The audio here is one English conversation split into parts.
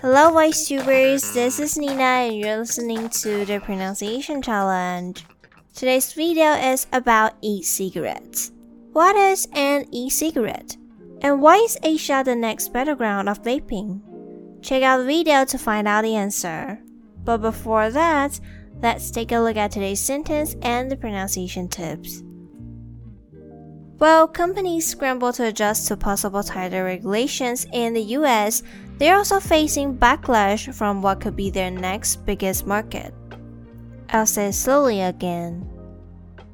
Hello, VoiceTubers. This is Nina, and you're listening to the pronunciation challenge. Today's video is about e-cigarettes. What is an e-cigarette? And why is Asia the next battleground of vaping? Check out the video to find out the answer. But before that, let's take a look at today's sentence and the pronunciation tips. While companies scramble to adjust to possible tighter regulations in the US, they're also facing backlash from what could be their next biggest market. I'll say slowly again.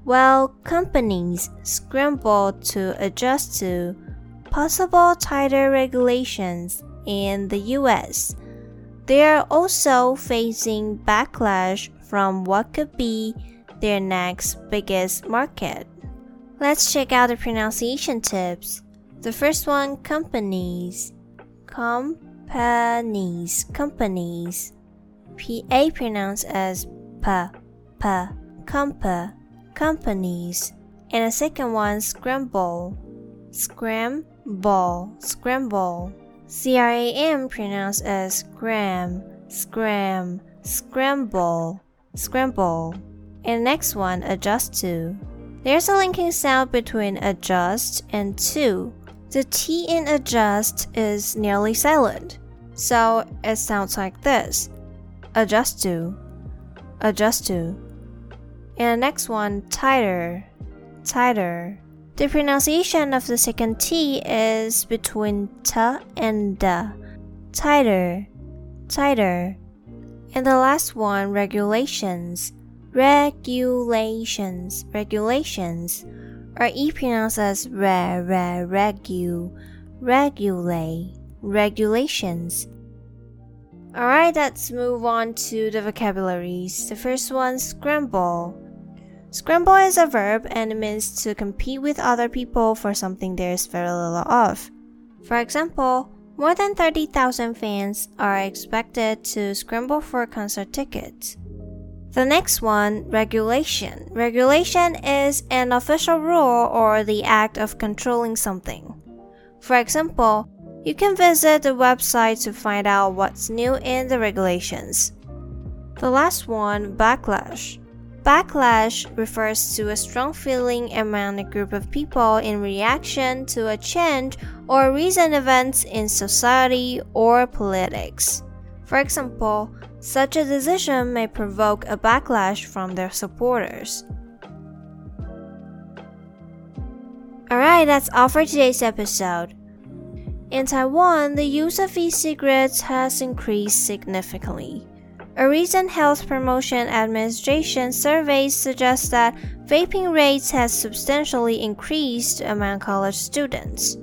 While companies scramble to adjust to possible tighter regulations in the US, they are also facing backlash from what could be their next biggest market. Let's check out the pronunciation tips. The first one companies. Companies. Companies. PA pronounced as P. P. Compa. Companies. And the second one scramble. Scramble. Scramble. C R A M pronounced as scram. Scram. Scramble. Scramble. And the next one adjust to. There's a linking sound between adjust and to. The T in adjust is nearly silent, so it sounds like this adjust to, adjust to. And the next one, tighter, tighter. The pronunciation of the second T is between T and D. Tighter, tighter. And the last one, regulations regulations, regulations, or e pronounced as re, re, regu, regulate, regulations. Alright, let's move on to the vocabularies. The first one, scramble. Scramble is a verb and means to compete with other people for something there is very little of. For example, more than 30,000 fans are expected to scramble for concert tickets. The next one, regulation. Regulation is an official rule or the act of controlling something. For example, you can visit the website to find out what's new in the regulations. The last one, backlash. Backlash refers to a strong feeling among a group of people in reaction to a change or recent events in society or politics. For example, such a decision may provoke a backlash from their supporters. Alright, that's all for today's episode. In Taiwan, the use of e cigarettes has increased significantly. A recent Health Promotion Administration survey suggests that vaping rates has substantially increased among college students.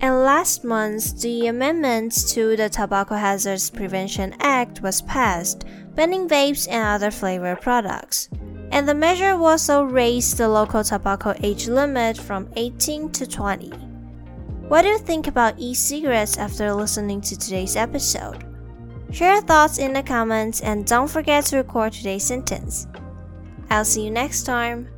And last month, the amendments to the Tobacco Hazards Prevention Act was passed, banning vapes and other flavor products. And the measure also raised the local tobacco age limit from 18 to 20. What do you think about e cigarettes after listening to today's episode? Share your thoughts in the comments and don't forget to record today's sentence. I'll see you next time.